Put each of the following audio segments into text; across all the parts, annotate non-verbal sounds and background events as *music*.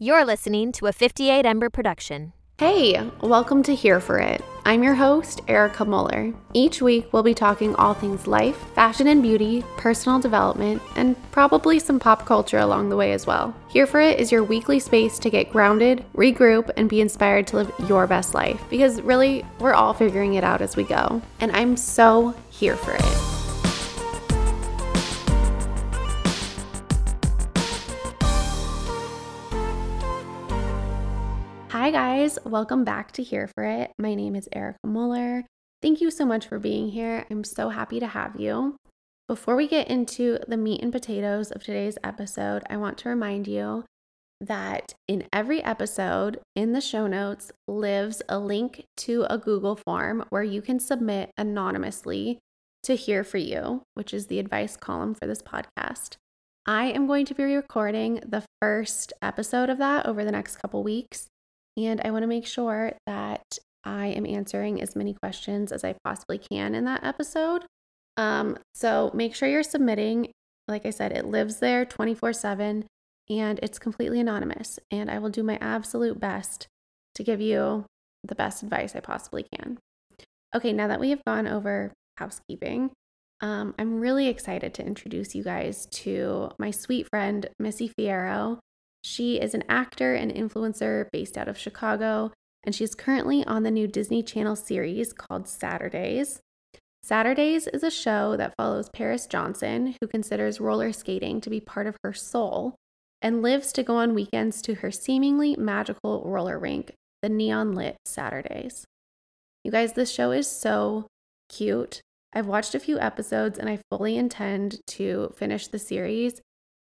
You're listening to a 58 Ember production. Hey, welcome to Here for It. I'm your host, Erica Muller. Each week, we'll be talking all things life, fashion and beauty, personal development, and probably some pop culture along the way as well. Here for It is your weekly space to get grounded, regroup, and be inspired to live your best life because really, we're all figuring it out as we go. And I'm so here for it. Hi, guys. Welcome back to Here for It. My name is Erica Muller. Thank you so much for being here. I'm so happy to have you. Before we get into the meat and potatoes of today's episode, I want to remind you that in every episode in the show notes lives a link to a Google form where you can submit anonymously to Here for You, which is the advice column for this podcast. I am going to be recording the first episode of that over the next couple weeks. And I want to make sure that I am answering as many questions as I possibly can in that episode. Um, so make sure you're submitting. Like I said, it lives there 24 7 and it's completely anonymous. And I will do my absolute best to give you the best advice I possibly can. Okay, now that we have gone over housekeeping, um, I'm really excited to introduce you guys to my sweet friend, Missy Fierro. She is an actor and influencer based out of Chicago, and she's currently on the new Disney Channel series called Saturdays. Saturdays is a show that follows Paris Johnson, who considers roller skating to be part of her soul and lives to go on weekends to her seemingly magical roller rink, the neon lit Saturdays. You guys, this show is so cute. I've watched a few episodes and I fully intend to finish the series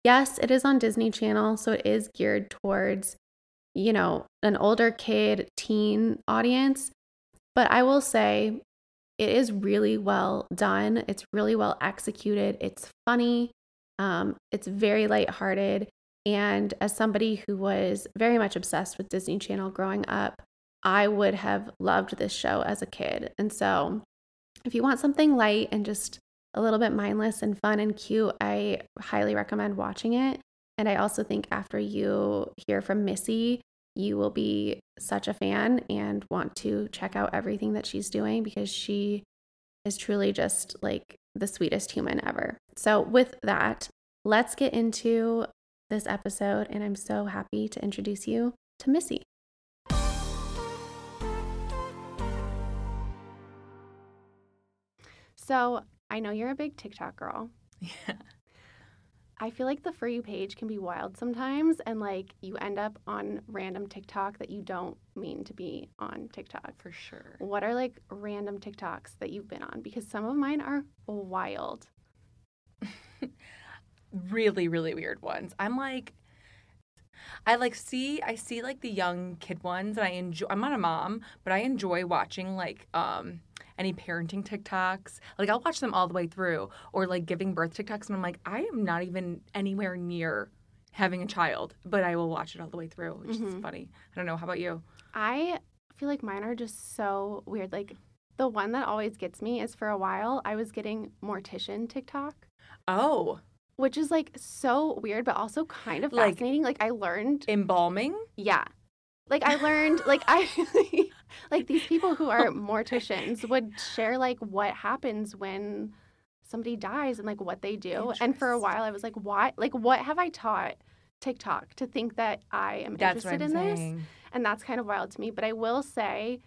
Yes, it is on Disney Channel, so it is geared towards, you know, an older kid, teen audience. But I will say it is really well done. It's really well executed. It's funny. Um, it's very lighthearted. And as somebody who was very much obsessed with Disney Channel growing up, I would have loved this show as a kid. And so, if you want something light and just a little bit mindless and fun and cute, I highly recommend watching it. And I also think after you hear from Missy, you will be such a fan and want to check out everything that she's doing because she is truly just like the sweetest human ever. So, with that, let's get into this episode. And I'm so happy to introduce you to Missy. So, I know you're a big TikTok girl. Yeah. I feel like the For You page can be wild sometimes, and like you end up on random TikTok that you don't mean to be on TikTok. For sure. What are like random TikToks that you've been on? Because some of mine are wild. *laughs* really, really weird ones. I'm like, I like see I see like the young kid ones and I enjoy I'm not a mom, but I enjoy watching like um any parenting TikToks. Like I'll watch them all the way through or like giving birth TikToks and I'm like, I am not even anywhere near having a child, but I will watch it all the way through, which mm-hmm. is funny. I don't know. How about you? I feel like mine are just so weird. Like the one that always gets me is for a while I was getting mortician TikTok. Oh. Which is like so weird, but also kind of fascinating. Like, like I learned embalming. Yeah. Like I learned, like I *laughs* like these people who are morticians would share like what happens when somebody dies and like what they do. And for a while I was like, why like what have I taught TikTok to think that I am that's interested in saying. this? And that's kind of wild to me. But I will say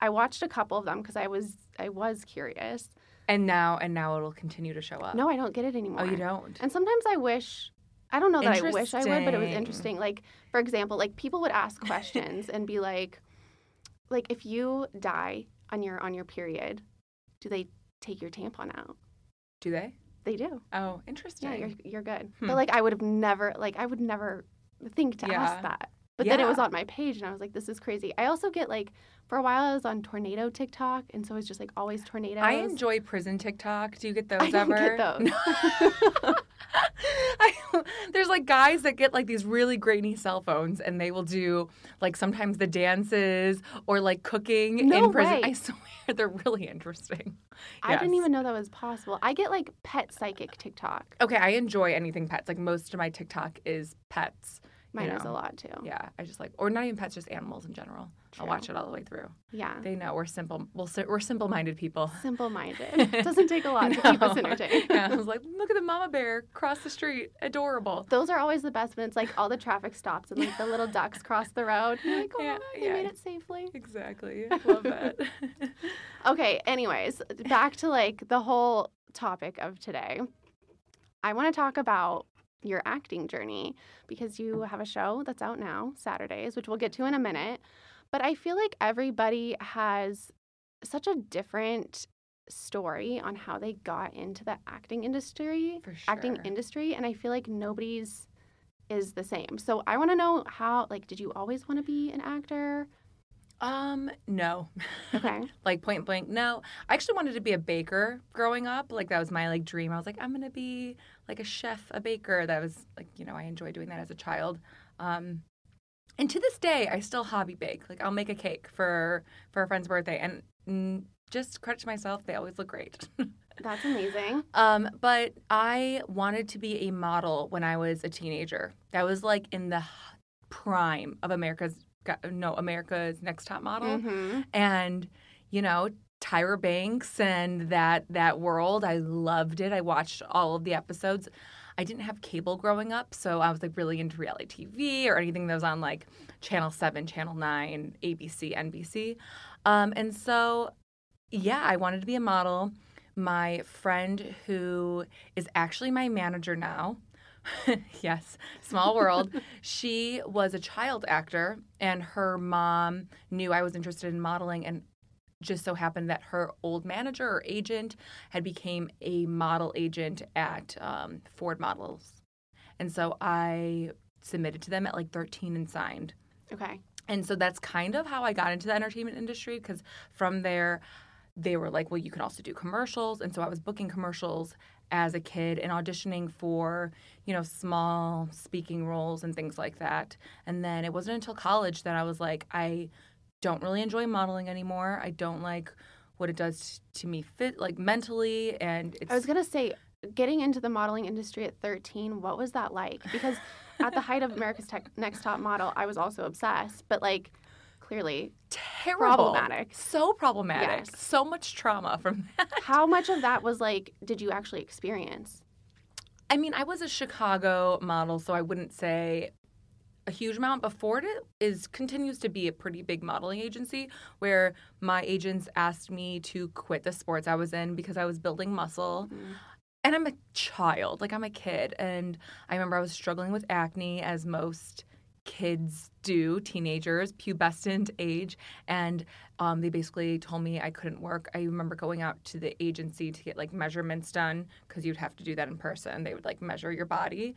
I watched a couple of them because I was I was curious. And now and now it'll continue to show up. No, I don't get it anymore. Oh, you don't. And sometimes I wish I don't know that I wish I would, but it was interesting. Like, for example, like people would ask questions and be like, like if you die on your on your period, do they take your tampon out? Do they? They do. Oh, interesting. Yeah, you're you're good. Hmm. But like I would have never like I would never think to yeah. ask that. But yeah. then it was on my page and I was like, this is crazy. I also get like for a while I was on tornado TikTok and so it's just like always tornadoes. I enjoy prison TikTok. Do you get *laughs* those ever? I ever? Get those. *laughs* I, there's like guys that get like these really grainy cell phones and they will do like sometimes the dances or like cooking no in prison. Way. I swear they're really interesting. I yes. didn't even know that was possible. I get like pet psychic TikTok. Okay, I enjoy anything pets. Like most of my TikTok is pets Mine is a lot too. Yeah, I just like, or not even pets, just animals in general. I'll watch it all the way through. Yeah. They know we're simple. We'll, we're simple-minded people. Simple minded. *laughs* Doesn't take a lot to keep us entertained. yeah, I was like, look at the mama bear cross the street, adorable. Those are always the best when it's like all the traffic stops and like the little ducks cross the road. You're like, oh, Yeah, they yeah. made it safely. Exactly. *laughs* Love that. *laughs* Okay, anyways, back to like the whole topic of today. I want to talk about your acting journey because you have a show that's out now, Saturdays, which we'll get to in a minute. But I feel like everybody has such a different story on how they got into the acting industry, For acting industry, and I feel like nobody's is the same. So I want to know how like did you always want to be an actor? Um, no. Okay. *laughs* like point blank, no. I actually wanted to be a baker growing up. Like that was my like dream. I was like, I'm gonna be like a chef, a baker. That was like, you know, I enjoyed doing that as a child. Um, and to this day, I still hobby bake. Like I'll make a cake for for a friend's birthday, and mm, just credit to myself, they always look great. *laughs* That's amazing. Um, but I wanted to be a model when I was a teenager. That was like in the prime of America's no America's Next Top Model, hmm and you know Tyra Banks and that that world. I loved it. I watched all of the episodes. I didn't have cable growing up, so I was like really into reality TV or anything that was on like Channel Seven, Channel Nine, ABC, NBC, um, and so yeah, I wanted to be a model. My friend who is actually my manager now. *laughs* yes, small world. she was a child actor, and her mom knew I was interested in modeling, and just so happened that her old manager or agent had became a model agent at um, Ford Models, and so I submitted to them at like 13 and signed. Okay. And so that's kind of how I got into the entertainment industry because from there, they were like, well, you can also do commercials. And so I was booking commercials as a kid and auditioning for, you know, small speaking roles and things like that. And then it wasn't until college that I was like, I don't really enjoy modeling anymore. I don't like what it does to me fit like mentally and it's I was gonna say, getting into the modeling industry at 13, what was that like? Because at the height of America's Tech Next Top Model, I was also obsessed, but like clearly, terrible. problematic. So problematic. Yes. So much trauma from *laughs* that. how much of that was like, did you actually experience? I mean, I was a Chicago model, so I wouldn't say a huge amount. But Ford is continues to be a pretty big modeling agency where my agents asked me to quit the sports I was in because I was building muscle. Mm-hmm. And I'm a child, like I'm a kid. And I remember I was struggling with acne as most kids do, teenagers, pubescent age. And um, they basically told me I couldn't work. I remember going out to the agency to get like measurements done because you'd have to do that in person. They would like measure your body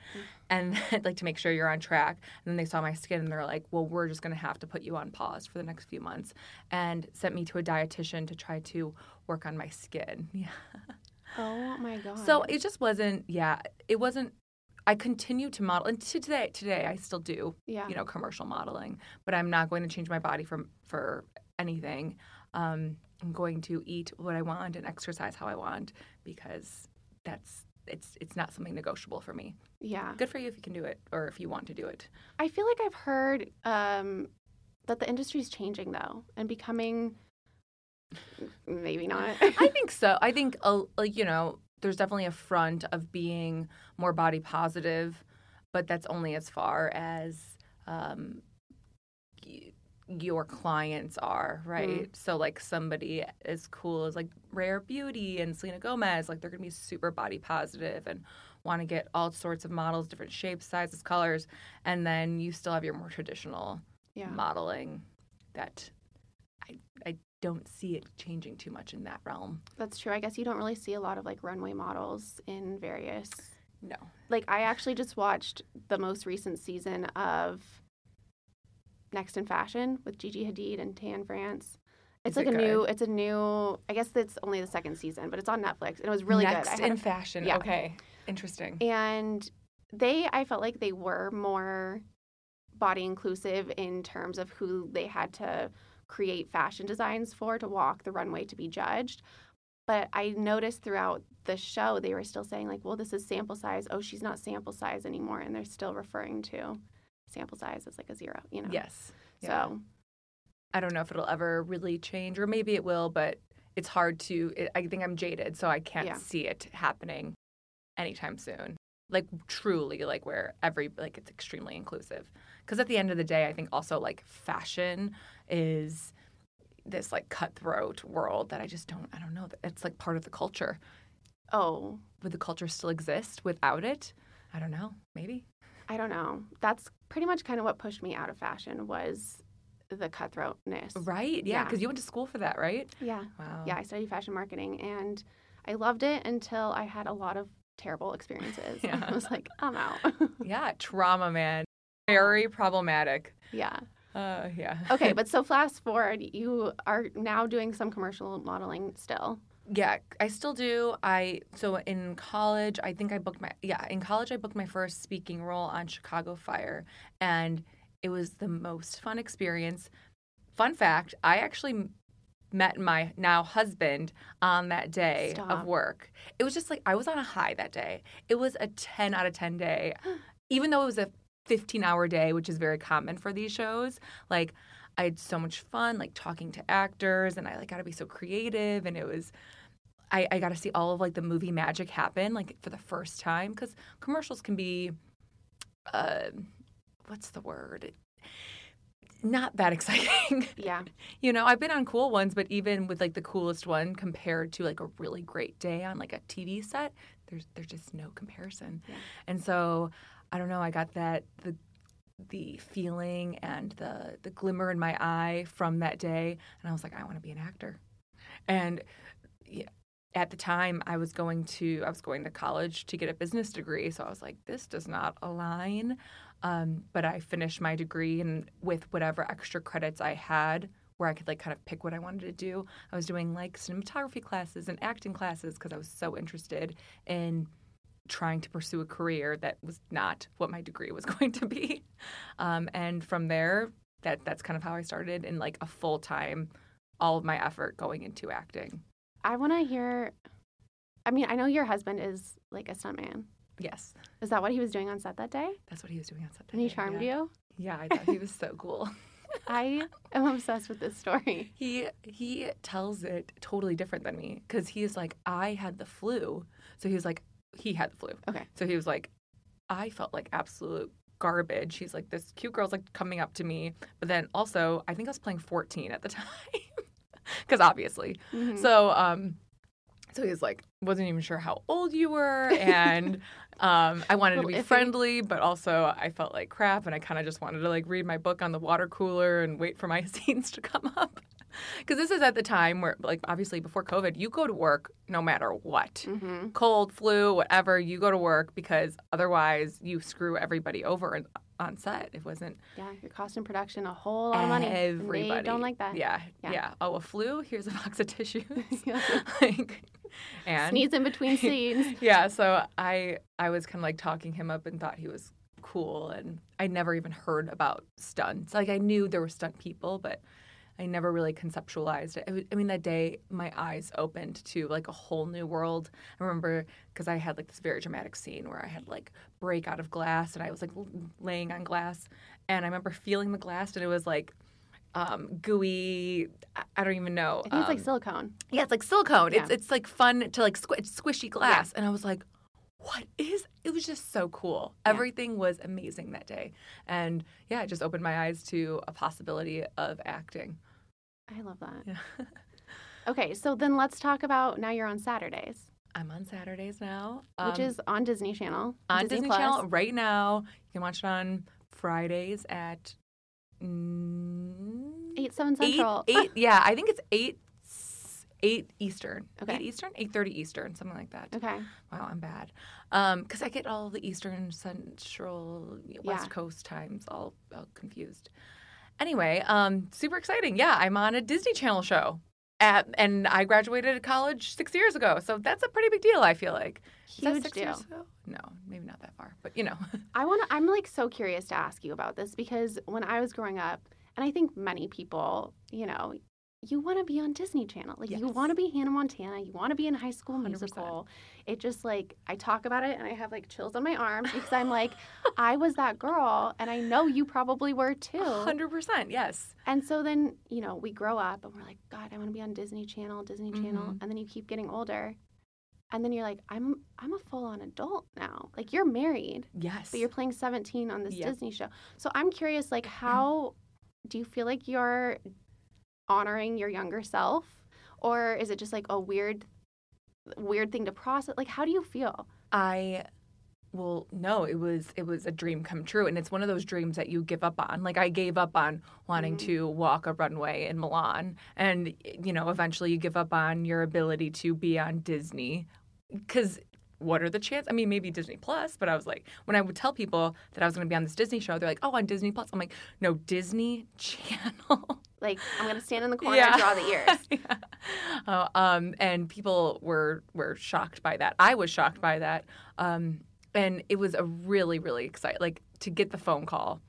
and *laughs* like to make sure you're on track. And then they saw my skin and they're like, well, we're just going to have to put you on pause for the next few months and sent me to a dietitian to try to work on my skin. *laughs* Yeah. Oh my god. So it just wasn't, yeah, it wasn't. I continue to model, and to today, today I still do, yeah. you know, commercial modeling. But I'm not going to change my body from for anything. Um, I'm going to eat what I want and exercise how I want because that's it's it's not something negotiable for me. yeah. Good for you if you can do it or if you want to do it. I feel like I've heard um, that the industry's changing though and becoming maybe not. I *laughs* think so. I think uh, like you know, there's definitely a front of being more body positive, but that's only as far as um, y- your clients are, right? So like somebody as cool as like Rare Beauty and Selena Gomez, like they're gonna be super body positive and want to get all sorts of models, different shapes, sizes, colors, and then you still have your more traditional yeah. modeling that I I don't see it changing too much in that realm. That's true. I guess you don't really see a lot of like runway models in various No. like I actually just watched the most recent season of Next in Fashion with Gigi Hadid and Tan France. It's Is like it a new it's a new I guess it's only the second season, but it's on Netflix and it was really Next good. Had in a- fashion. yeah. Okay. Interesting. and they I felt like they were more body inclusive in terms of who they had to create fashion designs for to walk the runway to be judged. But I noticed throughout the show they were still saying like, well, this is sample size. Oh, she's not sample size anymore, and they're still referring to sample size as like a zero, you know? Yes. Yeah. So, I don't know if it'll ever really change, or maybe it will, but it's hard to. It, I think I'm jaded, so I can't Yeah. see it happening anytime soon. Like truly, like where every like it's extremely inclusive. Because at the end of the day, I think also like fashion is this like cutthroat world that I just don't. I don't know. It's like part of the culture. oh, Would the culture still exist without it? I don't know. Maybe. I don't know. That's pretty much kind of what pushed me out of fashion was the cutthroatness. Right? Yeah. Yeah. Because you went to school for that, right? Yeah. Wow. Yeah, I studied fashion marketing and I loved it until I had a lot of terrible experiences. *laughs* Yeah. *laughs* I was like, I'm out. Yeah. Trauma, man. Very problematic. yeah. Uh, yeah. Okay, *laughs* but so fast forward, you are now doing some commercial modeling still. Yeah, I still do. I so in college, I think I booked my yeah, in college I booked my first speaking role on Chicago Fire and it was the most fun experience. Fun fact, I actually met my now husband on that day Stop. of work. It was just like I was on a high that day. It was a 10 out of 10 day. *gasps* Even though it was a 15 hour day, which is very common for these shows, like I had so much fun, like talking to actors, and I like got to be so creative, and it was, I, I got to see all of like the movie magic happen, like for the first time, because commercials can be, uh, what's the word? Not that *laughs* exciting. Yeah. you know, I've been on cool ones, but even with like the coolest one compared to like a really great day on like a TV set, there's there's just no comparison. Yeah. And so I don't know, I got that the the feeling and the the glimmer in my eye from that day and I was like I want to be an actor. And at the time I was going to I was going to college to get a business degree, so I was like this does not align. Um, but I finished my degree and with whatever extra credits I had where I could like kind of pick what I wanted to do. I was doing like cinematography classes and acting classes because I was so interested in trying to pursue a career that was not what my degree was *laughs* going to be. Um, and from there, that that's kind of how I started in like a full time, all of my effort going into acting. I want to hear. I mean, I know your husband is like a stuntman. Yes, Is that what he was doing on set that day? that's what he was doing on set. that And he day, charmed yeah. you? Yeah, I thought he was so cool. *laughs* I am obsessed with this story. *laughs* He he tells it totally different than me because he's like I had the flu, so he was like he had the flu. Okay. So he was like, I felt like absolute garbage. He's like this cute girl's like coming up to me, but then also I think I was playing 14 at the *laughs* time because obviously. Mhm. So um, so he's like wasn't even sure how old you were *laughs* and. Um, I wanted to be iffy. friendly, but also I felt like crap, and I kind of just wanted to like read my book on the water cooler and wait for my *laughs* scenes to come up. *laughs* Because this is at the time where, like, obviously before COVID, you go to work no matter what Mhm. cold, flu, whatever, you go to work because otherwise you screw everybody over on set. It wasn't Yeah, you're costing production a whole lot of money. and everybody. They don't like that. Yeah, Yeah. yeah. Oh, a flu? Here's a *laughs* box of tissues. *laughs* Like, and Sneeze in between scenes. yeah, so I I was kind of like talking him up and thought he was cool, and I never even heard about stunts. Like I knew there were stunt people, but I never really conceptualized it. I mean, that day my eyes opened to like a whole new world. I remember because I had like this very dramatic scene where I had like break out of glass, and I was like laying on glass, and I remember feeling the glass, and it was like um, gooey. I, don't even know. I think it's like um, silicone. yeah, it's like silicone. It's Yeah. it's like fun to like squ- it's squishy glass, yeah. and I was like, "What is?" It was just so cool. Yeah. Everything was amazing that day, and yeah, it just opened my eyes to a possibility of acting. I love that. Yeah. *laughs* Okay, so then let's talk about now you're on Saturdays, I'm on Saturdays now, which um, is on Disney Channel. on Disney, Plus. Channel right now. You can watch it on Fridays at mm, seven central. eight. *laughs* yeah, I think it's eight. Eight Eastern. Okay. Eight Eastern. Eight thirty Eastern. Something like that. okay. Wow, I'm bad. Um, because I get all the Eastern, Central, West Yeah. Coast times all, all confused. Anyway, um, super exciting. Yeah, I'm on a Disney Channel show. At, and I graduated college six years ago, so that's a pretty big deal. I feel like Huge six deal. years ago? No, maybe not that far, but you know, *laughs* I want to. I'm like so curious to ask you about this because when I was growing up, and I think many people, you know, you want to be on Disney Channel. Like you want to be Hannah Montana. You want to be in High School 100%. Musical. It just like I talk about it and I have like chills on my arms because I'm like, *laughs* I was that girl, and I know you probably were too. 100%, yes. And so then you know we grow up and we're like, God, I want to be on Disney Channel, Disney Channel, Mhm. and then you keep getting older, and then you're like, I'm I'm a full on adult now. Like you're married, Yes. but you're playing 17 on this Yep. Disney show. So I'm curious, like, how do you feel like you're honoring your younger self, or is it just like a weird, weird thing to process? Like, how do you feel? I well, no, it was it was a dream come true, and it's one of those dreams that you give up on. Like I gave up on wanting Mhm. to walk a runway in Milan, and you know, eventually you give up on your ability to be on Disney, because what are the chances? I mean, maybe Disney Plus, but I was like, when I would tell people that I was going to be on this Disney show, they're like, "Oh, on Disney Plus." I'm like, "No, Disney Channel." *laughs* Like, I'm gonna stand in the corner Yeah. and draw the ears. *laughs* yeah. Uh, um, and people were were shocked by that. I was shocked by that. Um, and it was a really really exciting like to get the phone call.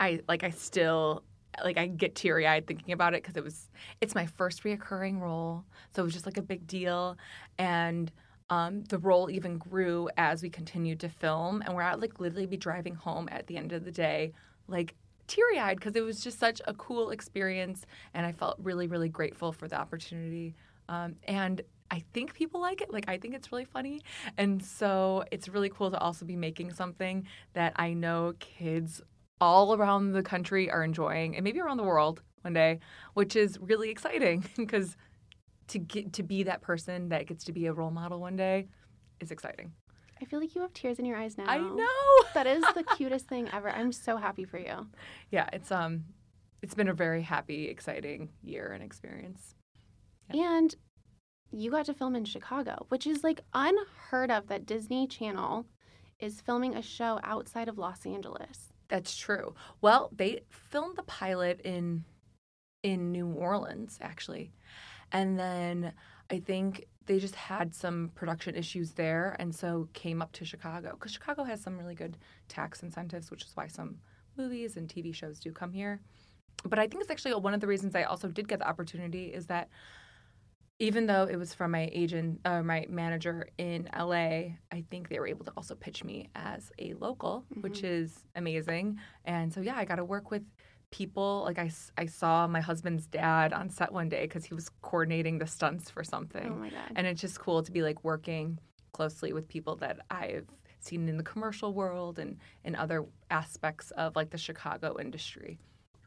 I like I still like I get teary eyed thinking about it because it was it's my first reoccurring role, so it was just like a big deal, and um, the role even grew as we continued to film, and we're at like literally be driving home at the end of the day, like teary eyed because it was just such a cool experience, and I felt really really grateful for the opportunity, um, and. I think people like it. Like, I think it's really funny. And so it's really cool to also be making something that I know kids all around the country are enjoying and maybe around the world one day, which is really exciting *laughs* because to get to be that person that gets to be a role model one day is exciting. I feel like you have tears in your eyes now. I know. That is the *laughs* cutest thing ever. I'm so happy for you. Yeah, it's um it's been a very happy, exciting year and experience. And you got to film in Chicago, which is like unheard of that Disney Channel is filming a show outside of Los Angeles. That's true. Well, they filmed the pilot in in New Orleans actually. And then I think they just had some production issues there and so came up to Chicago cuz Chicago has some really good tax incentives, which is why some movies and TV shows do come here. But I think it's actually one of the reasons I also did get the opportunity is that even though it was from my agent or my manager in LA, I think they were able to also pitch me as a local, which mm-hmm. is amazing. And so, yeah, I got to work with people. Like, I, I saw my husband's dad on set one day because he was coordinating the stunts for something. Oh my God. And it's just cool to be like working closely with people that I've seen in the commercial world and in other aspects of like the Chicago industry.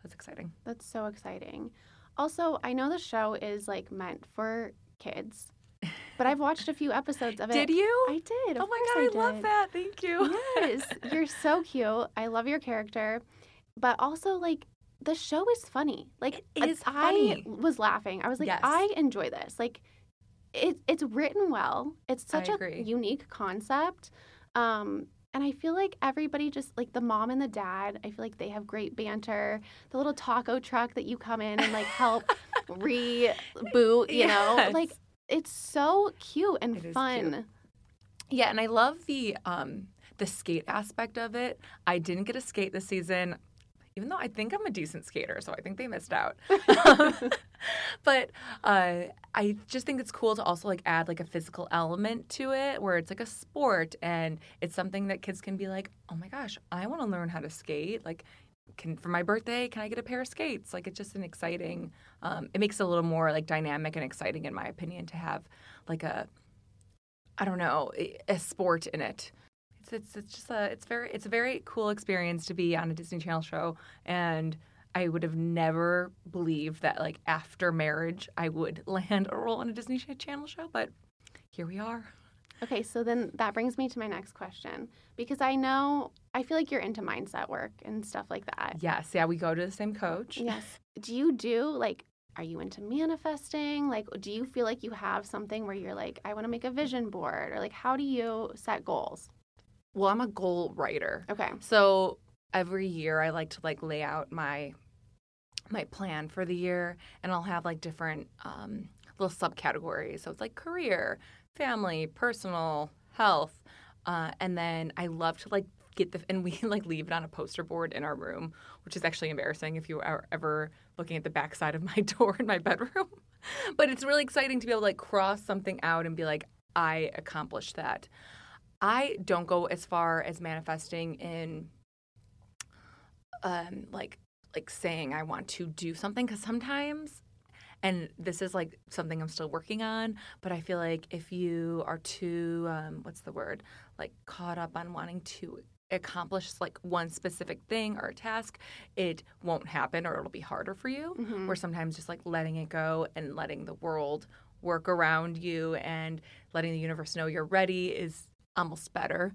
That's exciting. That's so exciting. Also, I know the show is like meant for kids, but I've watched a few episodes of *laughs* it. Did you? I did. Oh my god, I, love that. Thank you. Yes, you're so cute. I love your character, but also like the show is funny. Like It is I funny. was laughing. I was like, Yes. I enjoy this. Like it, it's written well. It's such a agree. unique concept. Um, and I feel like everybody just like the mom and the dad, I feel like they have great banter. The little taco truck that you come in and like help *laughs* reboot, you know? Like it's so cute and It fun. cute. Yeah, and I love the um the skate aspect of it. I didn't get a skate this season, even though I think I'm a decent skater, so I think they missed out. *laughs* *laughs* but uh, I just think it's cool to also like add like a physical element to it, where it's like a sport and it's something that kids can be like, oh my gosh, I want to learn how to skate. Like, can for my birthday, can I get a pair of skates? Like, it's just an exciting. Um, it makes it a little more like dynamic and exciting, in my opinion, to have like a I don't know, a- a sport in it. It's it's it's just a it's very it's a very cool experience to be on a Disney Channel show and I would have never believed that like after marriage I would *laughs* land a role in a Disney Channel show, but here we are. Okay, so then that brings me to my next question because I know I feel like you're into mindset work and stuff like that. Yes, yeah, we go to the same coach. Yes. Do you do like are you into manifesting? Like do you feel like you have something where you're like I want to make a vision board or like how do you set goals? Well, I'm a goal writer. Okay. So every year I like to like lay out my my plan for the year and I'll have like different um, little subcategories. So it's like career, family, personal, health. Uh, and then I love to like get the and we *laughs* like leave it on a poster board in our room, which is actually embarrassing if you are ever looking at the backside of *laughs* my door in my bedroom. but it's really exciting to be able to like cross something out and be like, I accomplished that. I don't go as far as manifesting in um like like saying I want to do something because sometimes and this is like something I'm still working on, but I feel like if you are too um, what's the word like caught up on wanting to accomplish like one specific thing or a task, it won't happen or it'll be harder for you. Mhm. Or sometimes just like letting it go and letting the world work around you and letting the universe know you're ready is almost better.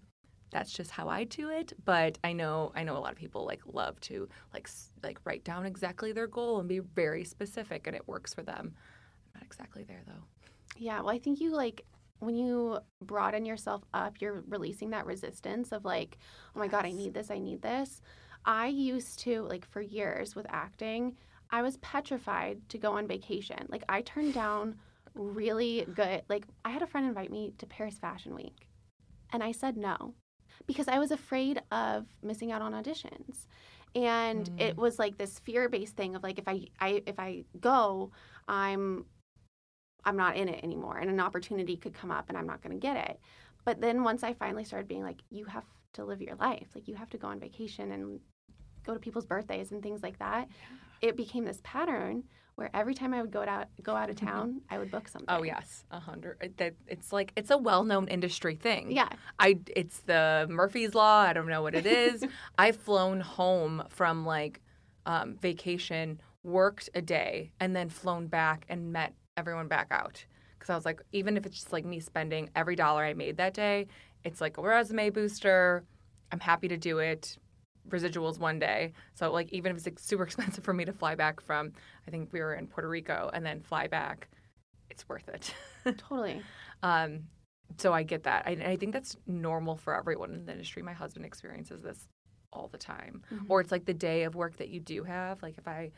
That's just how I do it, but I know I know a lot of people like love to like like write down exactly their goal and be very specific and it works for them. I'm not exactly there though. Yeah, well, I think you like when you broaden yourself up, you're releasing that resistance of like, oh my God, I need this, I need this. I used to, like, for years with acting, I was petrified to go on vacation. Like, I turned down really good, like, I had a friend invite me to Paris Fashion Week, and I said no because I was afraid of missing out on auditions. And Mm. it was like this fear-based thing of like if I, I if I go, I'm I'm not in it anymore and an opportunity could come up and I'm not going to get it. But then once I finally started being like you have to live your life. Like you have to go on vacation and go to people's birthdays and things like that. It became this pattern where every time I would go out go out of town, I would book something. Oh yes, a hundred. it's like it's a well-known industry thing. Yeah. I it's the Murphy's Law. I don't know what it is. *laughs* I've flown home from like um, vacation, worked a day, and then flown back and met everyone back out. Because I was like, even if it's just like me spending every dollar I made that day, it's like a resume booster. I'm happy to do it. Residuals one day. So like even if it's like, super *laughs* expensive for me to fly back from, I think we were in Puerto Rico and then fly back, it's worth it. *laughs* Totally. Um, so I get that. I, I think that's normal for everyone in the industry. My husband experiences this all the time. Mhm. Or it's like the day of work that you do have. Like if I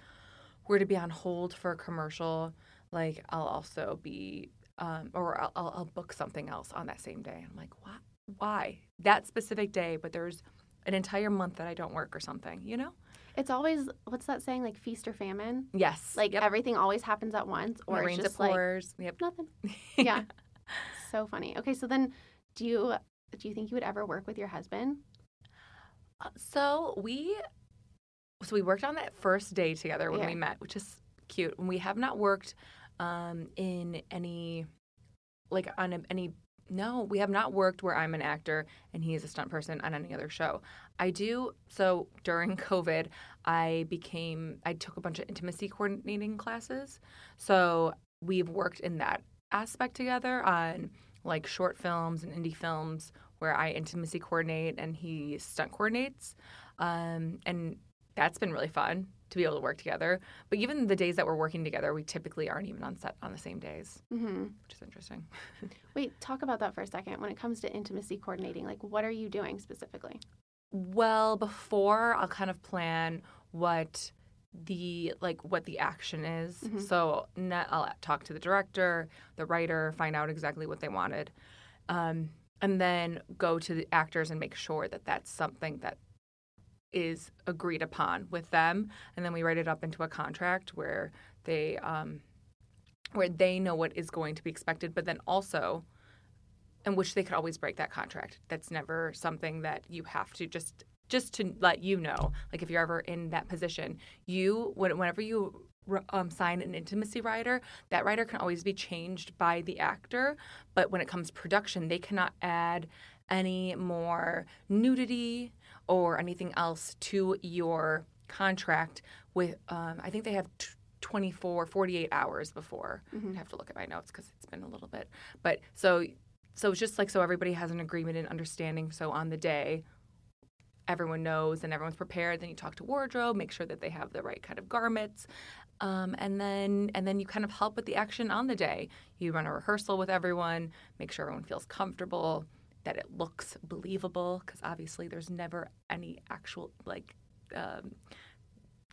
were to be on hold for a commercial, like I'll also be, um, or I'll, I'll, I'll book something else on that same day. I'm like, why? Why that specific day? But there's an entire month that I don't work or something. You know? It's always what's that saying like feast or famine? Yes. Like yep. everything always happens at once or rains just it like pours. Yep. nothing. *laughs* Yeah. so funny. Okay, so then do you do you think you would ever work with your husband? Uh, So we, so we worked on that first day together when Yeah. we met, which is cute. And we have not worked um, in any, like on a, any. No, we have not worked where I'm an actor and he is a stunt person on any other show. I do. So during *laughs* COVID, I became. I took a bunch of intimacy coordinating classes. So we've worked in that aspect together on like short films and indie films where I intimacy coordinate and he stunt coordinates. Um, and that's been really fun to be able to work together. But even the days that we're working together, we typically aren't even on set on the same days, Mm-hmm. which is interesting. *laughs* Wait, talk about that for a second. When it comes to intimacy coordinating, like what are you doing specifically? Well, before I'll kind of plan what the like what the action is. Mhm. So I'll talk to the director, the writer, find out exactly what they wanted, um, and then go to the actors and make sure that that's something that is agreed upon with them, and then we write it up into a contract where they um, where they know what is going to be expected, but then also in which they could always break that contract. That's never something that you have to just just to let you know. Like if you're ever in that position, you whenever you um, sign an intimacy rider, that rider can always be changed by the actor. But when it comes to production, they cannot add any more nudity or anything else to your contract. With um, I think they have. T- 24 48 hours before Mhm. i have to look at my notes because it's been a little bit but so so it's just like so everybody has an agreement and understanding so on the day everyone knows and everyone's prepared then you talk to wardrobe make sure that they have the right kind of garments um, and then and then you kind of help with the action on the day you run a rehearsal with everyone make sure everyone feels comfortable that it looks believable because obviously there's never any actual like um,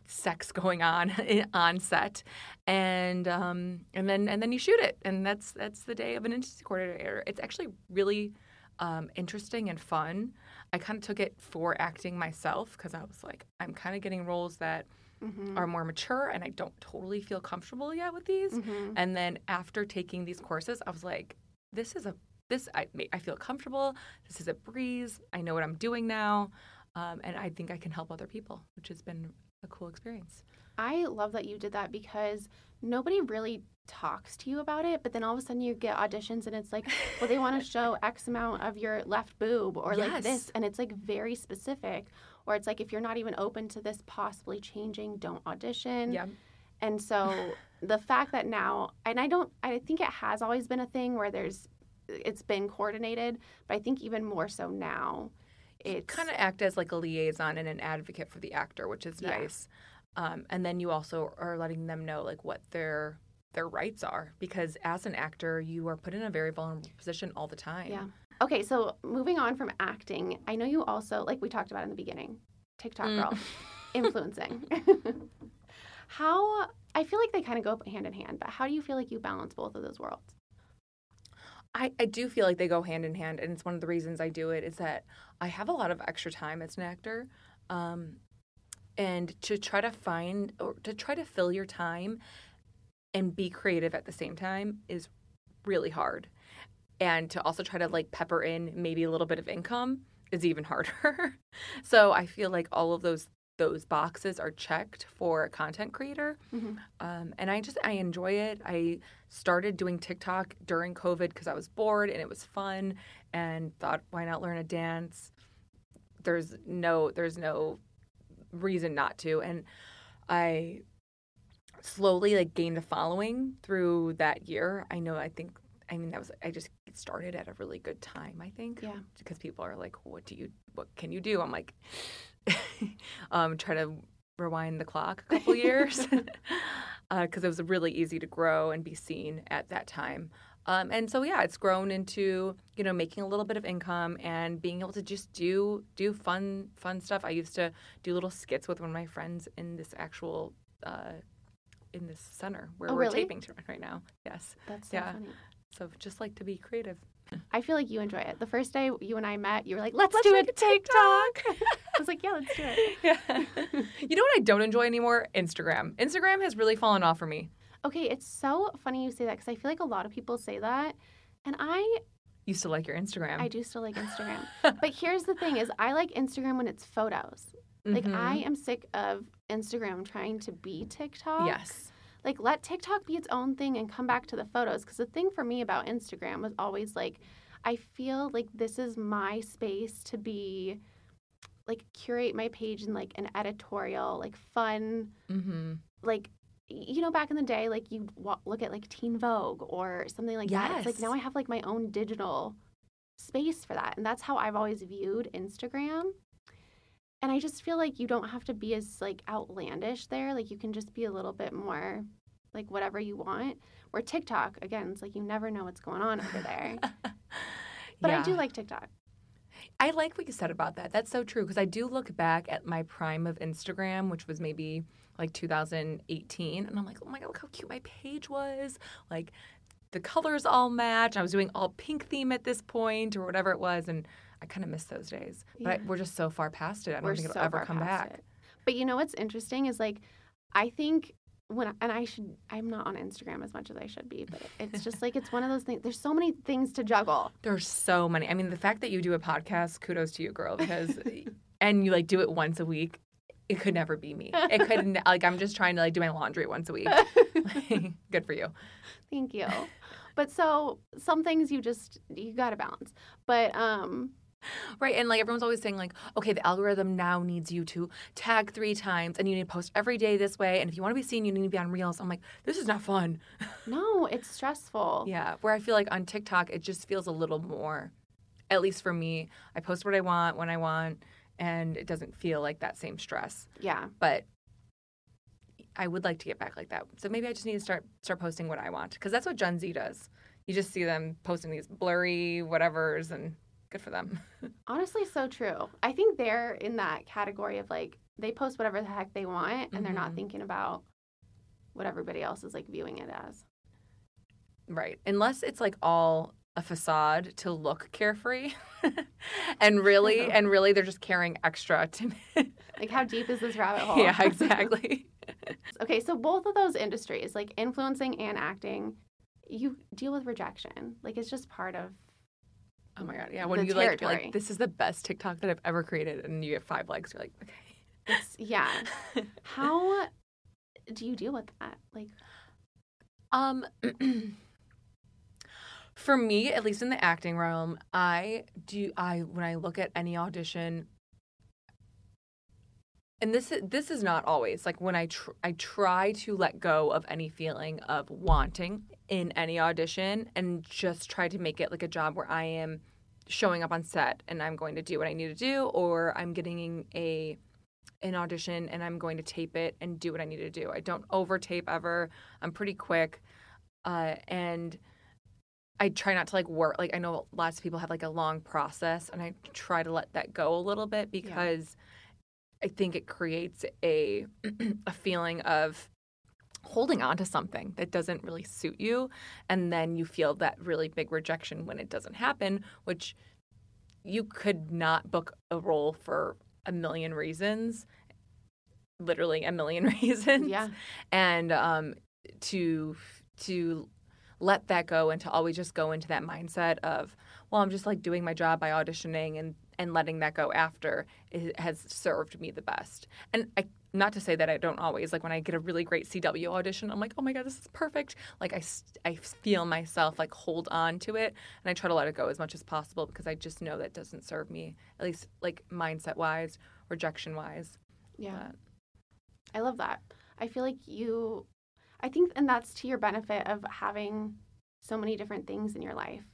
sex going on *laughs* on set and um and then and then you shoot it and that's that's the day of an intimacy coordinator it's actually really um, interesting and fun. I kind of took it for acting myself because I was like, I'm kind of getting roles that Mhm. are more mature and I don't totally feel comfortable yet with these. Mhm. And then after taking these courses, I was like, this is a this I I feel comfortable. This is a breeze. I know what I'm doing now, um, and I think I can help other people, which has been a cool experience. I love that you did that because nobody really talks to you about it, but then all of a sudden you get auditions and it's like, well, they want to show *laughs* X amount of your left boob or like this, and it's like very specific. Or it's like, if you're not even open to this possibly changing, don't audition. Yeah, And so *laughs* the fact that now, and I don't, I think it has always been a thing where there's, it's been coordinated, but I think even more so now. It's kind of act as like a liaison and an advocate for the actor, which is Yeah. nice. Um, and then you also are letting them know like what their their rights are because as an actor, you are put in a very vulnerable position all the time. Yeah. Okay, so moving on from acting, I know you also, like we talked about in the beginning, TikTok Mm. girl, *laughs* influencing. *laughs* how, I feel like they kind of go hand in hand, but how do you feel like you balance both of those worlds? I, I do feel like they go hand in hand, and it's one of the reasons I do it is that I have a lot of extra time as an actor, um, and to try to find or to try to fill your time and be creative at the same time is really hard, and to also try to like pepper in maybe a little bit of income is even harder. *laughs* so I feel like all of those those boxes are checked for a content creator. Mhm. um, and i just i enjoy it. I started doing tiktok during covid because i was bored and it was fun and thought why not learn a dance? There's no there's no reason not to. And i slowly like gained a following through that year. I know i think i mean that was i just started at a really good time i think Yeah. because people are like what do you what can you do? I'm like *laughs* um try to rewind the clock a couple years *laughs* *laughs* because it was really easy to grow and be seen at that time um, and so yeah it's grown into you know making a little bit of income and being able to just do do fun fun stuff i used to do little skits with one of my friends in this actual uh, in this center where Oh, we're really? taping to right now yes That's so Yeah. funny. so just like to be creative I feel like you enjoy it. The first day you and I met, you were like, let's, Let's do a TikTok. *laughs* I was like, yeah, let's do it. *laughs* yeah you know what i don't enjoy anymore instagram instagram has really fallen off for me Okay, it's so funny you say that because I feel like a lot of people say that. And I used to like your instagram I do still like Instagram. *laughs* but here's the thing is I like Instagram when it's photos. Like Mhm. I am sick of Instagram trying to be TikTok. yes Like let TikTok be its own thing and come back to the photos cuz the thing for me about Instagram was always like I feel like this is my space to be like curate my page in like an editorial, like fun, mm-hmm. like you know back in the day like you look at like Teen Vogue or something like that. It's like now I have like my own digital space for that. And that's how I've always viewed Instagram. And I just feel like you don't have to be as like outlandish there. Like you can just be a little bit more like whatever you want. Where TikTok, again, it's like you never know what's going on over there. *laughs* But I do like TikTok. I like what you said about that. That's so true because I do look back at my prime of Instagram, which was maybe like 2018, and I'm like, oh my god, look how cute my page was. Like the colors all match. I was doing all pink theme at this point or whatever it was, and I kind of miss those days. But Yeah. we're just so far past it. I don't We're think it'll so ever come back. it. But you know what's interesting is like I think when and I should I'm not on Instagram as much as I should be, but it's just like it's one of those things. There's so many things to juggle. There's so many. I mean, the fact that you do a podcast, kudos to you, girl, because *laughs* and you like do it once a week. It could never be me. It could like I'm just trying to like do my laundry once a week. *laughs* *laughs* Good for you. Thank you. But so some things you just you got to balance. But um *laughs* Right. And like everyone's always saying, like, okay, the algorithm now needs you to tag three times and you need to post every day this way. And if you want to be seen, you need to be on Reels. I'm like, this is not fun. *laughs* no, it's stressful. Yeah. Where I feel like on TikTok, it just feels a little more, at least for me, I post what I want when I want, and it doesn't feel like that same stress. Yeah. But I would like to get back like that. So maybe I just need to start start posting what I want because that's what Gen Z does. You just see them posting these blurry whatevers, and good for them. *laughs* Honestly, so true. I think they're in that category of like they post whatever the heck they want and they're not Mhm. thinking about what everybody else is like viewing it as. Right. Unless it's like all a facade to look carefree. *laughs* and really and really they're just carrying extra to me. Like, how deep is this *laughs* rabbit hole? Yeah, exactly. okay, so both of those industries, like influencing and acting, you deal with rejection. Like, it's just part of. Oh my god, yeah. When you like, territory. like, this is the best TikTok that I've ever created, and you get five likes, you're like, okay. It's, yeah. *laughs* How do you deal with that? Like, Um, *clears throat* for me, at least in the acting realm, I do. I when I look at any audition, and this is this is not always like when I tr- I try to let go of any feeling of wanting in any audition and just try to make it like a job where I am showing up on set and I'm going to do what I need to do, or I'm getting a an audition and I'm going to tape it and do what I need to do. I don't over tape ever. I'm pretty quick. Uh, and I try not to like work. Like I know lots of people have like a long process, and I try to let that go a little bit because I think it creates a *clears throat* a feeling of holding on to something that doesn't really suit you, and then you feel that really big rejection when it doesn't happen, which you could not book a role for a million reasons, literally a million *laughs* reasons yeah. and um, to to let that go and to always just go into that mindset of well i'm just like doing my job by auditioning and and letting that go after it has served me the best and i not to say that i don't always like when i get a really great cw audition i'm like oh my god this is perfect like I, I feel myself like hold on to it and i try to let it go as much as possible because i just know that doesn't serve me at least like mindset wise rejection wise Yeah. I love that. I feel like you, I think, and that's to your benefit of having so many different things in your life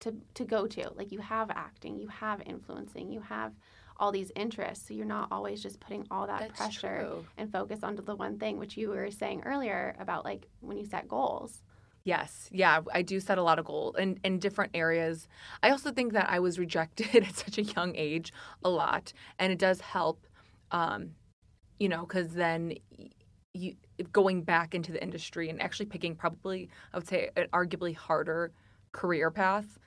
to, to go to. Like you have acting, you have influencing, you have all these interests. So you're not always just putting all that That's pressure true. and focus onto the one thing, which you were saying earlier about like when you set goals. Yes, yeah, I do set a lot of goals in, in different areas. I also think that I was *laughs* rejected at such a young age a lot, and it does help, um, you know, because then you going back into the industry and actually picking probably I would say an arguably harder career path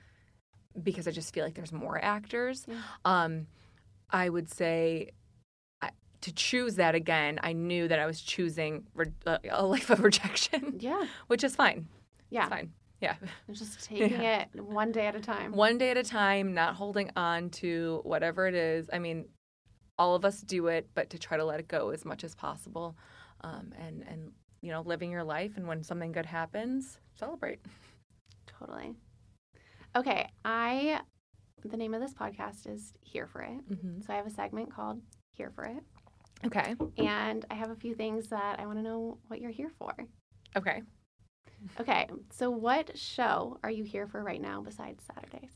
because I just feel like there's more actors. Yeah. Um, I would say. I- To choose that again, I knew that I was choosing re- uh, a life of *laughs* rejection, Yeah. which is fine. Yeah. It's fine. Yeah. Just *laughs* taking it one day at a time. One day at a time, not holding on to whatever it is. I mean, all of us do it, but to try to let it go as much as possible. Um, and, and, you know, living your life. And when something good happens, celebrate. Totally. Okay. I, the name of this podcast is Here for It. Mm-hmm. So I have a segment called Here for It. Okay. And I have a few things that I want to know what you're here for. Okay. Okay. So, what show are you here for right now besides Saturdays?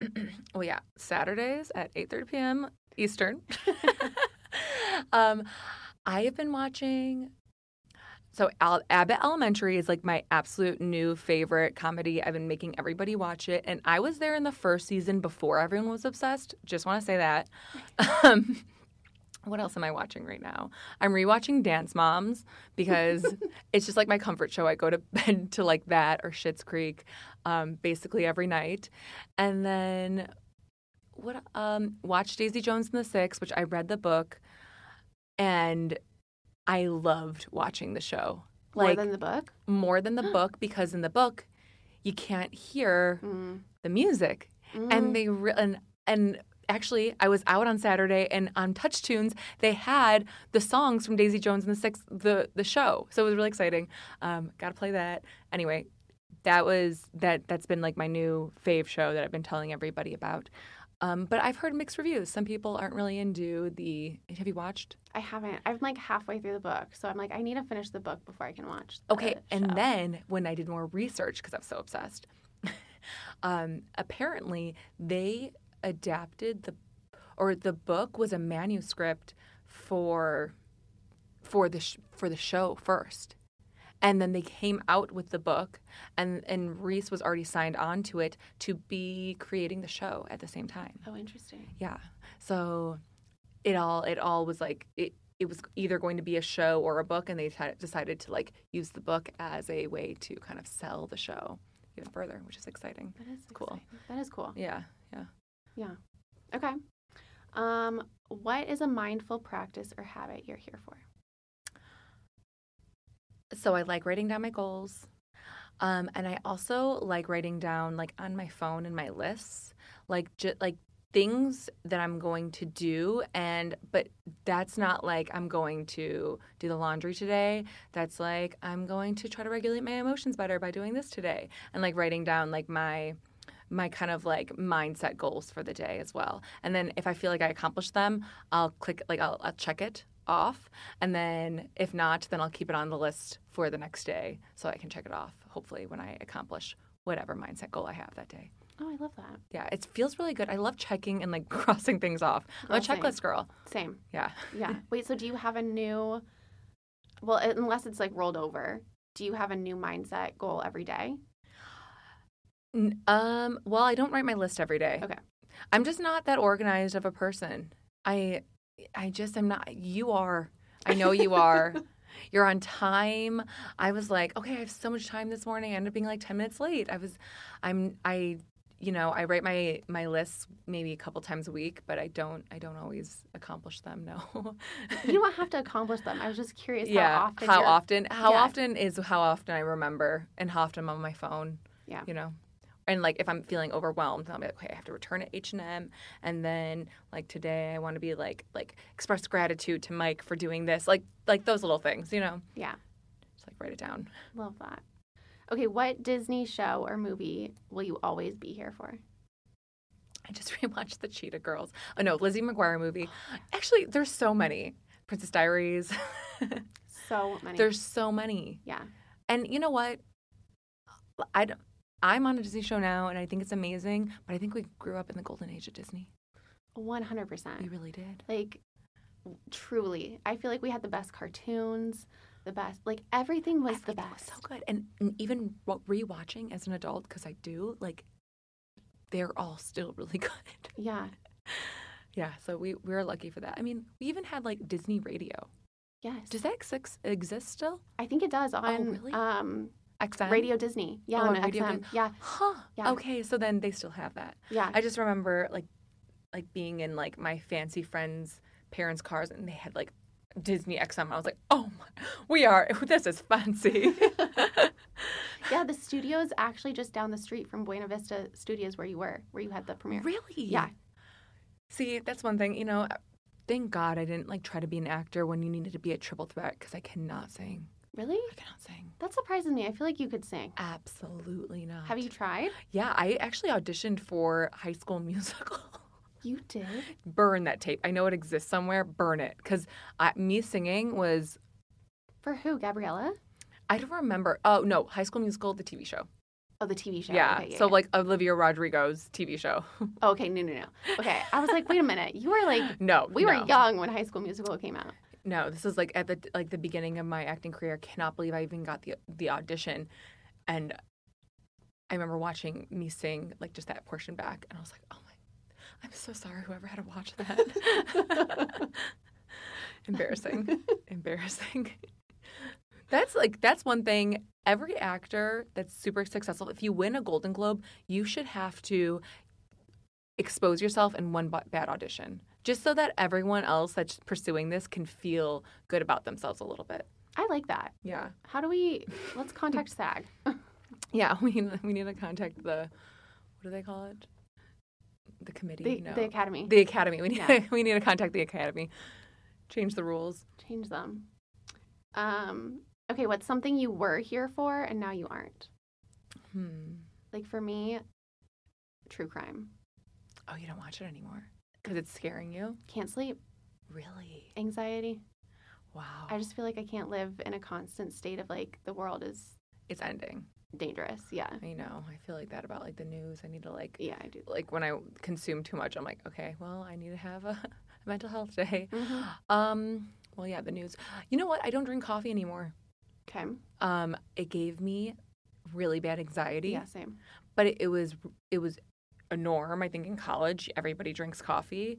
*clears throat* Well, yeah, Saturdays at 8:30 p.m. Eastern. *laughs* *laughs* um, I have been watching. So Al- Abbott Elementary is like my absolute new favorite comedy. I've been making everybody watch it, and I was there in the first season before everyone was obsessed. Just want to say that. *laughs* Um, what else am I watching right now? I'm rewatching Dance Moms because *laughs* it's just like my comfort show. I go to *laughs* bed to like that or Schitt's Creek, um, basically every night, and then what? Um, watch Daisy Jones and the Six, which I read the book, and I loved watching the show. Like, More than the book? more than the book because in the book you can't hear Mm. the music Mm. and they re- and and actually I was out on Saturday and on Touch Tunes they had the songs from Daisy Jones and the Six the the show so it was really exciting um got to play that anyway that was that that's been like my new fave show that I've been telling everybody about um but I've heard mixed reviews some people aren't really into the have you watched I haven't. I'm like halfway through the book. So, I'm like, I need to finish the book before I can watch. Okay, and show. then when I did more research because I was so obsessed, *laughs* um, apparently they adapted the, or the book was a manuscript for, for the sh- for the show first, and then they came out with the book, and and Reese was already signed on to it to be creating the show at the same time. Oh, interesting. Yeah. So it all it all was like it it was either going to be a show or a book and they t- decided to like use the book as a way to kind of sell the show even further, which is exciting. That is Cool. exciting. That is cool. Yeah, yeah. Yeah. Okay. Um, what is a mindful practice or habit you're here for? So I like writing down my goals. Um, and I also like writing down like on my phone and my lists, like just like things that I'm going to do and but that's not like I'm going to do the laundry today. That's like I'm going to try to regulate my emotions better by doing this today. And like writing down like my my kind of like mindset goals for the day as well. And then if I feel like I accomplished them, I'll click like I'll, I'll check it off. And then if not, then I'll keep it on the list for the next day so I can check it off. Hopefully, when I accomplish whatever mindset goal I have that day. Oh, I love that. Yeah, it feels really good. I love checking and like *laughs* crossing things off. I'm a Girl, same. checklist girl. Same. Yeah. Yeah. *laughs* Wait, so do you have a new, well, unless it's like rolled over, do you have a new mindset goal every day? Um, well, I don't write my list every day. Okay. I'm just not that organized of a person. I I just am not you are. I know you are. *laughs* You're on time. I was like, okay, I have so much time this morning. I ended up being like 10 minutes late. I was I'm I you know, I write my my lists maybe a couple times a week, but I don't I don't always accomplish them, no. You don't have to *laughs* accomplish them. I was just curious yeah. how often. how often? How Yeah. often is how often I remember and how often I'm on my phone. Yeah. You know. And like if I'm feeling overwhelmed, I'll be like, okay, I have to return at H and M, and then like today I want to be like like express gratitude to Mike for doing this, like like those little things, you know. Yeah. Just like write it down. Love that. Okay, what Disney show or movie will you always be here for? I just *laughs* rewatched the Cheetah Girls. Oh no, Lizzie McGuire movie. Actually, there's so many. Princess Diaries. *laughs* So many. there's so many. yeah. And you know what? I don't, I'm on a Disney show now, and I think it's amazing. But I think we grew up in the golden age of Disney. 100%. We really did. Like, truly, I feel like we had the best cartoons, the best. Like everything was the Everything was best. so good. And, and even wa- rewatching as an adult, because I do, like, they're all still *laughs* really good. Yeah. *laughs* yeah, so we, we were lucky for that. I mean, we even had, like, Disney radio. Yes. Does that exist, exist still? I think it does on Oh, really? um XM? Radio Disney. Yeah, Oh, on on Radio XM. Dis- Yeah. Huh. Yeah. Okay, so then they still have that. Yeah. I just remember like like being in like my fancy friends' parents' cars and they had like Disney XM. I was like, oh my, we are *laughs* this is fancy. *laughs* *laughs* yeah, the studio's actually just down the street from Buena Vista Studios where you were, where you had the premiere. really? Yeah. See, that's one thing. You know, thank God I didn't like try to be an actor when you needed to be a triple threat because I cannot sing. Really? I cannot sing. That surprises me. I feel like you could sing. Absolutely not. Have you tried? Yeah, I actually auditioned for High School Musical. *laughs* You did. burn that tape. I know it exists somewhere. Burn it because me singing was For who? Gabriella? I don't remember. Oh no, High School Musical, the TV show. Oh, the TV show. Yeah. Okay, so yeah. like Olivia Rodrigo's TV show. *laughs* Oh, okay, no, no, no. Okay, I was like, wait a minute. You were like, *laughs* no, we no. were young when High School Musical came out. No, this is like at the like the beginning of my acting career. I Cannot believe I even got the the audition, and I remember watching me sing like just that portion back, and I was like, oh my, I'm so sorry whoever had to watch that. *laughs* Embarrassing, *laughs* embarrassing. That's like that's one thing. Every actor that's super successful, if you win a Golden Globe, you should have to expose yourself in one bad audition, just so that everyone else that's pursuing this can feel good about themselves a little bit. I like that. Yeah, How do we? Let's contact *laughs* SAG. *laughs* yeah. We we need to contact the what do they call it? The committee. The, no. the Academy. The academy. We need Yeah. *laughs* we need to contact the academy. Change the rules. Change them. Um. Okay, what's something you were here for and now you aren't? Hmm. Like for me, true crime. Oh, you don't watch it anymore because it's scaring you. Can't sleep. Really? Anxiety. Wow. I just feel like I can't live in a constant state of like the world is it's ending. dangerous. Yeah. I know. I feel like that about like the news. I need to like Yeah, I do. like when I consume too much, I'm like, okay, well, I need to have a, *laughs* mental health day. *laughs* Mhm. Um, well, yeah, the news. You know what? I don't drink coffee anymore. Okay. Um, it gave me really bad anxiety. Yeah, same. But it, it was it was a norm. I think in college everybody drinks coffee,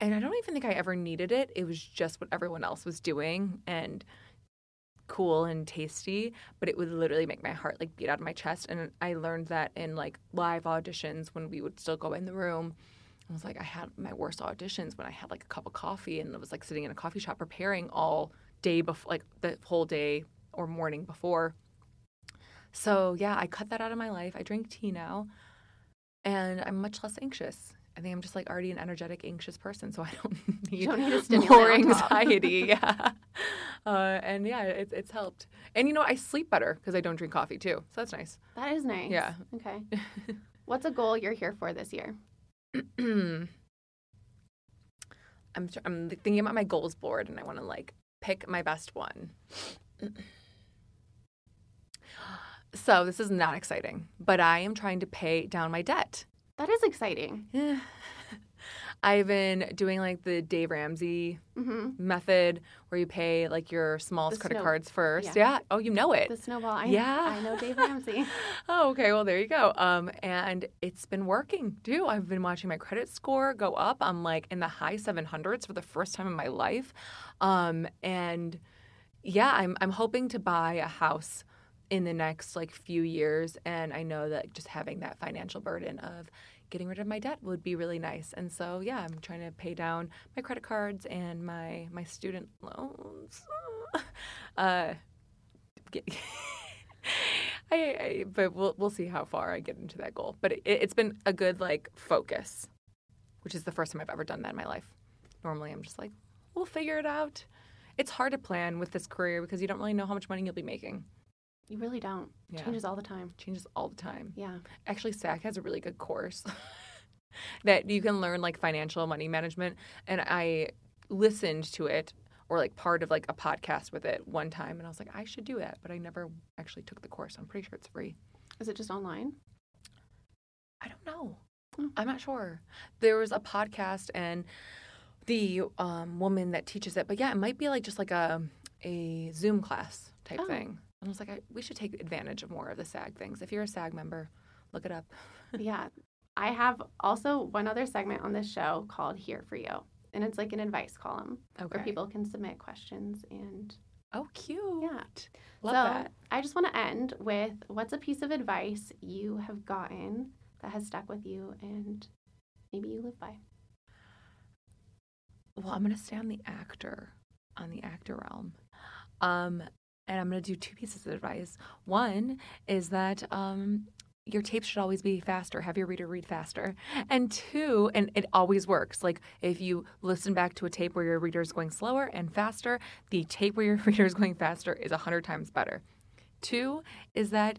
and I don't even think I ever needed it. It was just what everyone else was doing, and cool and tasty, but it would literally make my heart like beat out of my chest. And I learned that in like live auditions when we would still go in the room. I was like, I had my worst auditions when I had like a cup of coffee and I was like sitting in a coffee shop preparing all day before, like the whole day or morning before. So yeah, I cut that out of my life. I drink tea now, and I'm much less anxious. I think I'm just like already an energetic, anxious person, so I don't *laughs* need, don't need more anxiety. *laughs* yeah, uh, and yeah, it's it's helped. And you know, I sleep better because I don't drink coffee too, so that's nice. That is nice. Yeah. Okay. *laughs* What's a goal you're here for this year? *clears throat* I'm I'm thinking about my goals board, and I want to like pick my best one. *clears throat* *gasps* *gasps* so this is not exciting, but I am trying to pay down my debt. That is exciting. Yeah. *sighs* I've been doing like the Dave Ramsey hmm method where you pay like your smallest The credit snow- cards first. yeah. Yeah. Oh, you know it. The snowball. I, Yeah. I know Dave Ramsey. *laughs* Oh, okay. Well, there you go. Um, and it's been working too. I've been watching my credit score go up. I'm like in the high 700s for the first time in my life. Um, and yeah, I'm I'm hoping to buy a house in the next like few years. And I know that just having that financial burden of getting rid of my debt would be really nice. And so yeah, I'm trying to pay down my credit cards and my my student loans. *laughs* uh, get, *laughs* I, I, but we'll we'll see how far I get into that goal. But it, it's been a good like focus, which is the first time I've ever done that in my life. Normally, I'm just like, we'll figure it out. It's hard to plan with this career because you don't really know how much money you'll be making. You really don't. Yeah. Changes all the time. Changes all the time. Yeah. Actually, SAG has a really good course *laughs* that you can learn like financial money management. And I listened to it or like part of like a podcast with it one time, and I was like, I should do that, but I never actually took the course. I'm pretty sure it's free. Is it just online? I don't know. Hmm. I'm not sure. There was a podcast and the um, woman that teaches it, but yeah, it might be like just like a a Zoom class type Oh. thing. And I was like, I, we should take advantage of more of the SAG things. If you're a SAG member, look it up. *laughs* yeah. I have also one other segment on this show called Here for You. And it's like an advice column Okay. where people can submit questions and Oh, cute. Yeah. Love so that. I just want to end with what's a piece of advice you have gotten that has stuck with you and maybe you live by? Well, I'm gonna stay on the actor, on the actor realm. Um, and I'm gonna do two pieces of advice. One is that um, your tape should always be faster. Have your reader read faster. And two, and it always works. Like if you listen back to a tape where your reader is going slower and faster, the tape where your *laughs* reader is going faster is a hundred times better. Two is that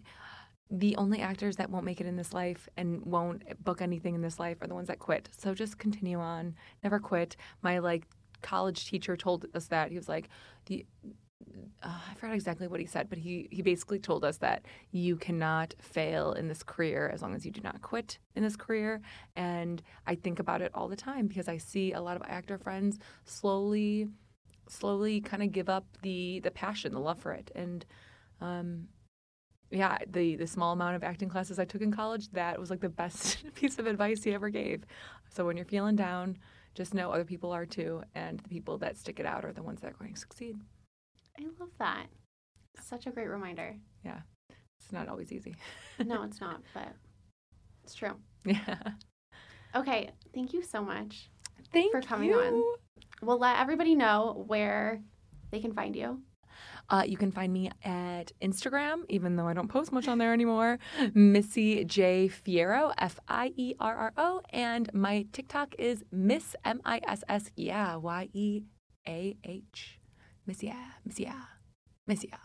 the only actors that won't make it in this life and won't book anything in this life are the ones that quit. So just continue on. Never quit. My like college teacher told us that. He was like, the uh, I forgot exactly what he said, but he he basically told us that you cannot fail in this career as long as you do not quit in this career. And I think about it all the time because I see a lot of actor friends slowly slowly kind of give up the the passion, the love for it. And um yeah, the the small amount of acting classes I took in college, that was like the best *laughs* piece of advice he ever gave. So when you're feeling down, just know other people are too, and the people that stick it out are the ones that are going to succeed. I love that. Such a great reminder. Yeah. It's not always easy. No, it's *laughs* not, but it's true. Yeah. Okay, thank you so much. Thank For coming you. on. We'll let everybody know where they can find you. Uh, you can find me at Instagram, even though I don't post much on there anymore. *laughs* Missy J Fierro, F I E R R O, and my TikTok is Miss M I S S Yeah Y E A H. Miss Yeah, Miss Yeah, Miss Yeah.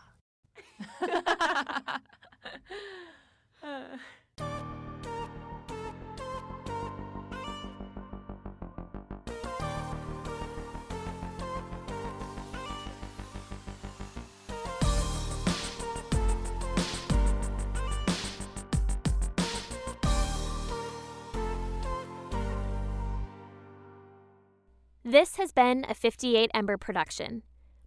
This has been a 58 Ember production.